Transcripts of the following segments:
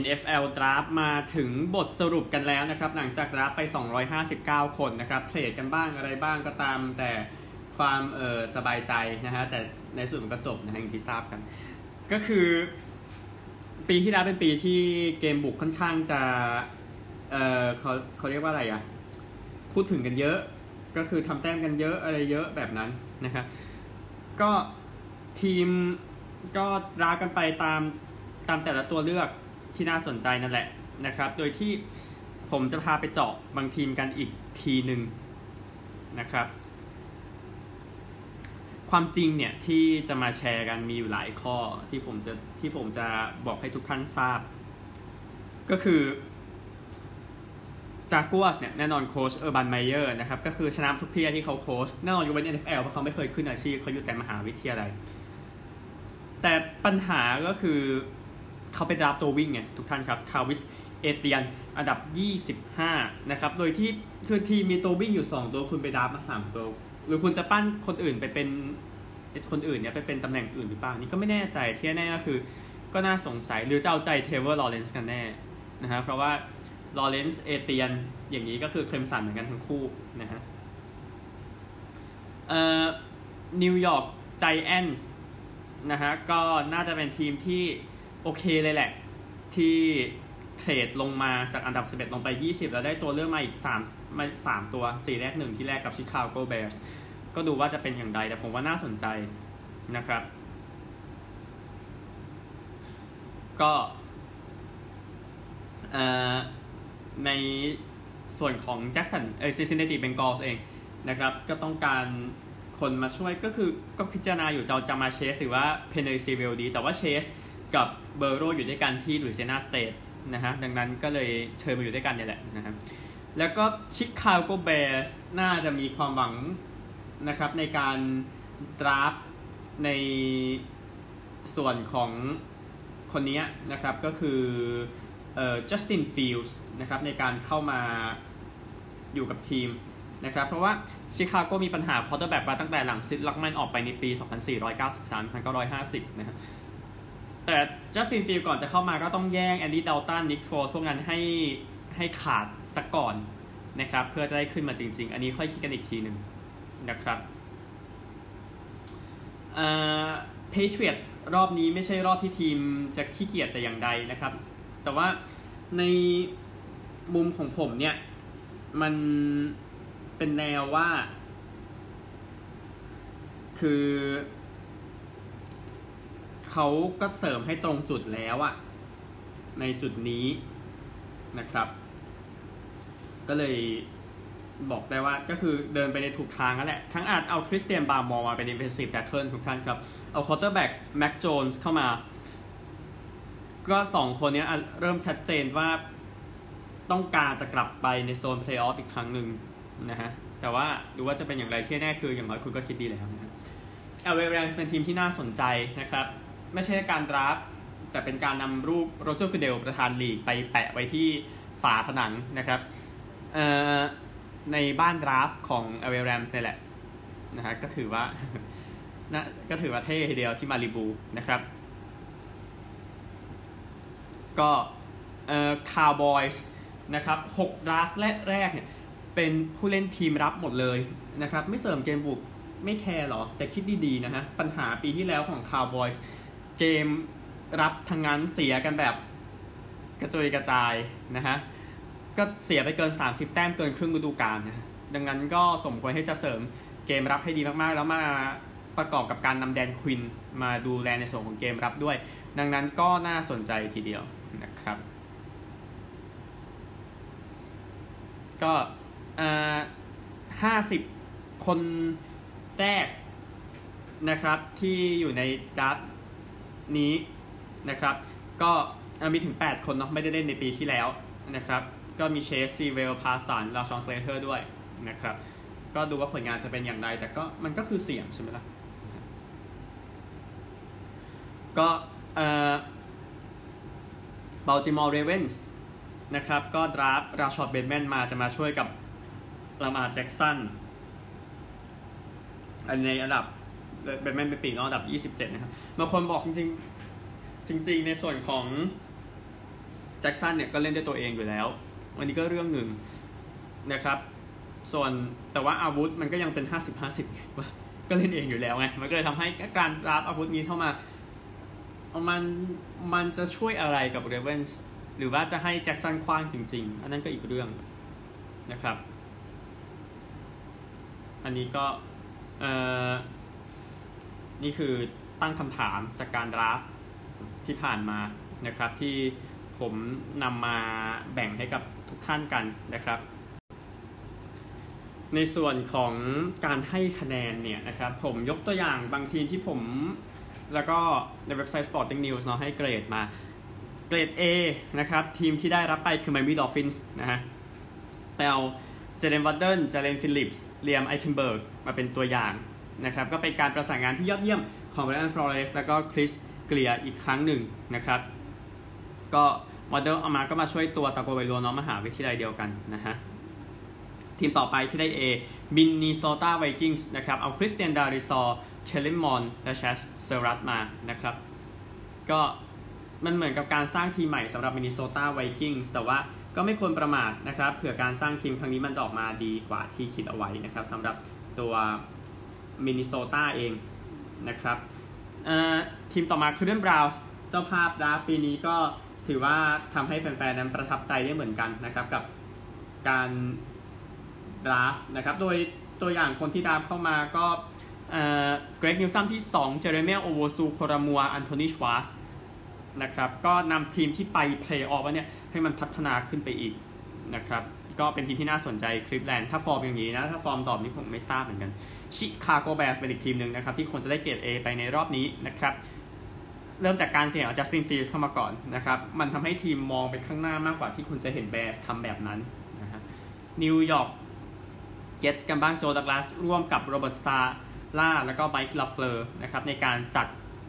NFL Draft มาถึงบทสรุปกันแล้วนะครับ หลังจากรับไป 259 คนนะครับเทรดกันบ้างอะไรบ้างก็ตามแต่ความเออสบายใจนะฮะแต่ในส่วนมันก็จบนะฮะอย่างที่ทราบกัน ก็คือปีที่แล้วเป็นปีที่เกมบุกค่อนข้างจะเออเขาเขาเรียกว่าอะไรอะพูดถึงกันเยอะก็คือทำแต้มกันเยอะอะไรเยอะแบบนั้นนะครับก็ทีมก็รากันไปตามตามแต่ละตัวเลือก ที่น่าสนใจนั่นแหละนะครับ โดยที่ผมจะพาไปเจาะบางทีมกันอีกทีหนึ่งนะครับ ความจริงเนี่ยที่จะมาแชร์กันมีอยู่หลายข้อที่ผมจะที่ผมจะบอกให้ทุกท่านทราบ ก็คือ Jaguars เนี่ยแน่นอนโค้ช Urban Meyer นะครับก็คือชนะทุกที่ที่เขาโค้ชแน่นอนยกเว้น NFL เพราะเขาไม่เคยขึ้นอาชีพเขาอยู่แต่มหาวิทยาลัย แต่ปัญหาก็คือ เขาไปรับตัววิ่งไงทุกท่านครับ Travis Etienne อันดับ 25 นะครับ โดยที่คือทีมมีตัววิ่งอยู่ 2 ตัวคุณไปรับมา 3 ตัว หรือคุณจะปั้นคนอื่นไปเป็นคนอื่นเนี่ยไปเป็นตำแหน่งอื่นหรือเปล่า นี่ก็ไม่แน่ใจที่แน่ก็คือก็น่าสงสัยหรือจะเอาใจ Trevor Lawrence กันแน่นะฮะเพราะว่า Lawrence Etienne อย่างนี้ก็คือ Clemson เหมือนกันทั้งคู่นะฮะเอ่อ New York Giants นะฮะก็น่าจะเป็นทีมที่ โอเคเลยแหละ ที่ trade ลงมาจากอันดับ 11 ลงไป 20 แล้วได้ตัวเลือกมาอีก3มา3ตัว 4 แลก 1 ที่แลกกับ Chicago Bears ก็ดูว่าจะเป็นอย่างไรแต่ผมว่าน่าสนใจนะครับ ก็ในส่วนของแจ็คสันเออ Cincinnati Bengals เองนะครับ ก็ต้องการคนมาช่วยก็คือก็พิจารณาอยู่จะจะมา Chase หรือว่า Penei Sewell ดี แต่ว่า Chase กับ Burrow อยู่ด้วยกันที่ Louisiana State นะฮะดังนั้นก็เลยเชิญมาอยู่ด้วยกันเนี่ยแหละนะครับแล้วก็ Chicago Bears น่าจะมีความหวังนะครับในการ draft ในส่วนของคนนี้นะครับก็คือเอ่อ Justin Fields นะครับในการเข้ามาอยู่กับทีมนะครับเพราะว่าชิคาโกมีปัญหา quarterback มาตั้งแต่หลัง Sid Luckman ออกไปในปี 2493-1950 นะครับ แต่ Justin Fields ก่อนจะเข้ามาก็ต้องแย่ง Andy Dalton Nick Foles พวกนั้นให้ให้ขาดซะก่อนนะครับ เพื่อจะได้ขึ้นมาจริง ๆ อันนี้ค่อยคิดกันอีกทีหนึ่งนะครับเอ่อ Patriots รอบนี้ไม่ใช่รอบที่ทีมจะขี้เกียจแต่อย่างใดนะครับ แต่ว่าในมุมของผมเนี่ย มันเป็นแนวว่า คือ เขาก็เสริมให้ตรงจุดแล้วอะในจุดนี้นะครับ ก็เลยบอกได้ว่าก็คือเดินไปในถูกทางนั่นแหละ ทั้งอาจเอา Christian Barmore มาเป็น defensive tackle ทุกท่านครับ เอา quarterback Mac Jones เข้ามา ก็สองคนนี้เริ่มชัดเจนว่าต้องการจะกลับไปในโซนเพลย์ออฟอีกครั้งหนึ่งนะฮะ แต่ว่าดูว่าจะเป็นอย่างไรที่แน่คืออย่างน้อยคุณก็คิดดีแล้วนะเอลเวอร์แรนเป็นทีมที่น่าสนใจนะครับ ไม่ใช่การ draft แต่เป็นการนำรูป Roger Goodell ประธานลีกไปแปะไว้ที่ฝาผนังนะครับในบ้าน draft ของ LA Rams นี่แหละนะฮะก็ถือว่านะก็ถือว่าเท่ทีเดียวที่มาริบูนะครับ ก็เอ่อคาวบอยส์นะครับหก draft แรกเนี่ยเป็นผู้เล่นทีมรับหมดเลยนะครับ ไม่เสริมเกมบุกไม่แคร์หรอ แต่คิดดีๆนะฮะ ปัญหาปีที่แล้วของคาวบอยส์ เกมรับทางนั้นเสียกันแบบกระจุยกระจายนะฮะ ก็เสียไปเกิน 30 แต้มเกินครึ่งฤดูกาลนะ ดังนั้นก็สมควรให้จะเสริมเกมรับให้ดีมากๆ แล้วมาประกอบกับการนำแดนควินมาดูแลในส่วนของเกมรับด้วย ดังนั้นก็น่าสนใจทีเดียวนะครับ ก็ห้าสิบคนแรกนะครับที่อยู่ในดัต นี้นะครับ ก็มีถึง 8 คนเนาะไม่ได้เล่นในปีที่แล้วนะครับ ก็มี Chase Sewell Parsons Rashawn Slater ด้วยนะครับ ก็ดูว่าผลงานจะเป็นอย่างไร แต่ก็มันก็คือเสี่ยงใช่ไหมล่ะ ก็เอ่อ Baltimore Ravens นะครับ ก็ draft Rashod Bateman มาจะมาช่วยกับลามาแจ็กสันในอันดับ เบนแมนเป็นปีกนอกอันดับ 27 นะครับบางคนบอกจริงจริง ๆ ในส่วนของแจ็คสันเนี่ยก็เล่นได้ตัวเองอยู่แล้วอันนี้ก็เรื่องหนึ่งนะครับ ส่วนแต่ว่าอาวุธมันก็ยังเป็น 50-50ว่าก็เล่นเองอยู่แล้วไง มันก็เลยทำให้การรับอาวุธนี้เข้ามามันมันจะช่วยอะไรกับเรเวนส์หรือว่าจะให้แจ็คสันคว้างจริง ๆ อันนั้นก็อีกเรื่องนะครับ อันนี้ก็เอ่อ นี่คือตั้งคำถามจากการดราฟที่ผ่านมานะครับที่ผมนำมาแบ่งให้กับทุกท่านกันนะครับ ในส่วนของการให้คะแนนเนี่ยนะครับผมยกตัวอย่างบางทีมที่ผมแล้วก็ในเว็บไซต์ Sporting News เนาะให้เกรดมาเกรด A นะครับทีมที่ได้รับไปคือ Miami Dolphins นะฮะแต่เอา Jaylen Waddle Jaelan Phillips Liam Eichenberg มาเป็นตัวอย่าง นะครับก็เป็นการประสานงานที่ยอดเยี่ยมของ Brian Flores แล้วก็ Chris Grier อีกครั้งหนึ่งนะครับก็ Waddle เอามาก็มาช่วย Tua Tagovailoa น้องมหาวิทยาลัยเดียวกันนะฮะทีมต่อไปที่ได้ A Minnesota Vikings นะครับเอา Christian Darrisaw Kellen Mond และ Chazz Surratt มานะครับก็มันเหมือนกับการสร้างทีมใหม่สำหรับ Minnesota Vikings แต่ว่าก็ไม่ควรประมาทนะครับเผื่อการสร้างทีมครั้งนี้มันจะออกมาดีกว่าที่คิดเอาไว้นะครับสำหรับตัว Minnesota เองนะครับทีมต่อมาคือ Cleveland Browns เจ้าภาพดาปีนี้ก็ถือว่าทำให้แฟนๆนั้นประทับใจได้เหมือนกันนะครับกับการ draft นะครับโดยตัวอย่างคนที่ draft เข้ามาก็ Greg Newsome ที่ 2 Jeremiah Owusu-Koramoah Anthony Schwartz นะครับก็นำทีมที่ไปเพลย์ออฟเนี่ยให้มันพัฒนาขึ้นไปอีก นะครับก็เป็นทีมที่น่าสนใจ Cleveland ถ้าฟอร์มอย่างนี้นะถ้าฟอร์มตอบนี้ผมไม่ทราบเหมือนกัน Chicago Bears เป็นอีกทีมหนึ่งนะครับที่ควรจะได้เกรด A ไปในรอบนี้นะครับเริ่มจากการเสี่ยงเอา Justin Fields เข้ามาก่อนนะครับมันทำให้ทีมมองไปข้างหน้ามากกว่าที่คุณจะเห็น Bears ทำแบบนั้นนะฮะ New York Jets กันบ้าง Joe Douglas ร่วมกับ Robert Saleh แล้วก็ Mike LaFleur นะครับในการจัด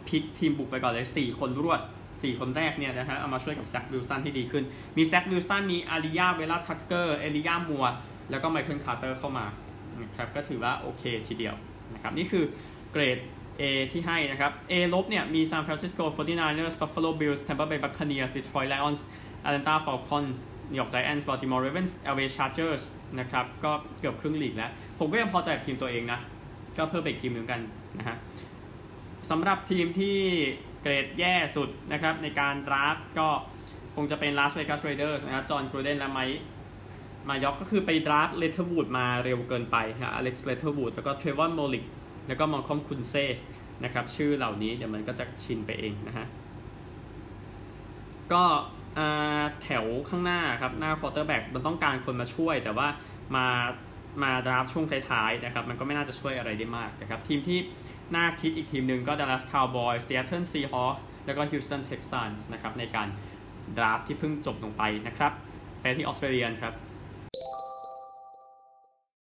pick ทีมบุกไปก่อนเลย 4 คนรวด 4 คนแรกเนี่ยนะฮะเอามาช่วยกับ Zach Wilson ที่ดีขึ้น มี Zach Wilson มี Alijah Vera-Tucker Elijah Moore แล้วก็ Michael Carter เข้ามานะครับก็ถือว่าโอเคทีเดียวนะครับนี่คือเกรด A ที่ให้นะครับ A ลบเนี่ยมี San Francisco 49ers Buffalo Bills Tampa Bay Buccaneers Detroit Lions Atlanta Falcons New York Giants Baltimore Ravens LA Chargers นะครับก็เกือบครึ่งลีกแล้ว ผมก็ยังพอใจกับทีมตัวเองนะ ก็เพิ่มไปอีกทีมหนึ่งกันนะฮะสำหรับทีมที่ เกรดแย่สุดนะครับในการ draft ก็คงจะเป็น Las Vegas Raiders นะครับ Jon Gruden และ Mike Mayock ก็คือไป draft Leatherwood มาเร็วเกินไปนะ Alex Leatherwood แล้วก็ Trevon Moehrig แล้วก็ Malcolm Koonce นะครับชื่อเหล่านี้เดี๋ยวมันก็จะชินไปเองนะฮะก็แถวข้างหน้าครับ หน้า quarterback มันต้องการคนมาช่วยแต่ว่ามา มา draft ช่วงท้ายๆนะครับมันก็ไม่น่าจะช่วยอะไรได้มากนะครับทีมที่น่าคิดอีกทีมหนึ่งก็ Dallas Cowboys Seattle Seahawks แล้วก็ Houston Texans นะครับในการ draft ที่เพิ่งจบลงไปนะครับไปที่ออสเตรเลียครับ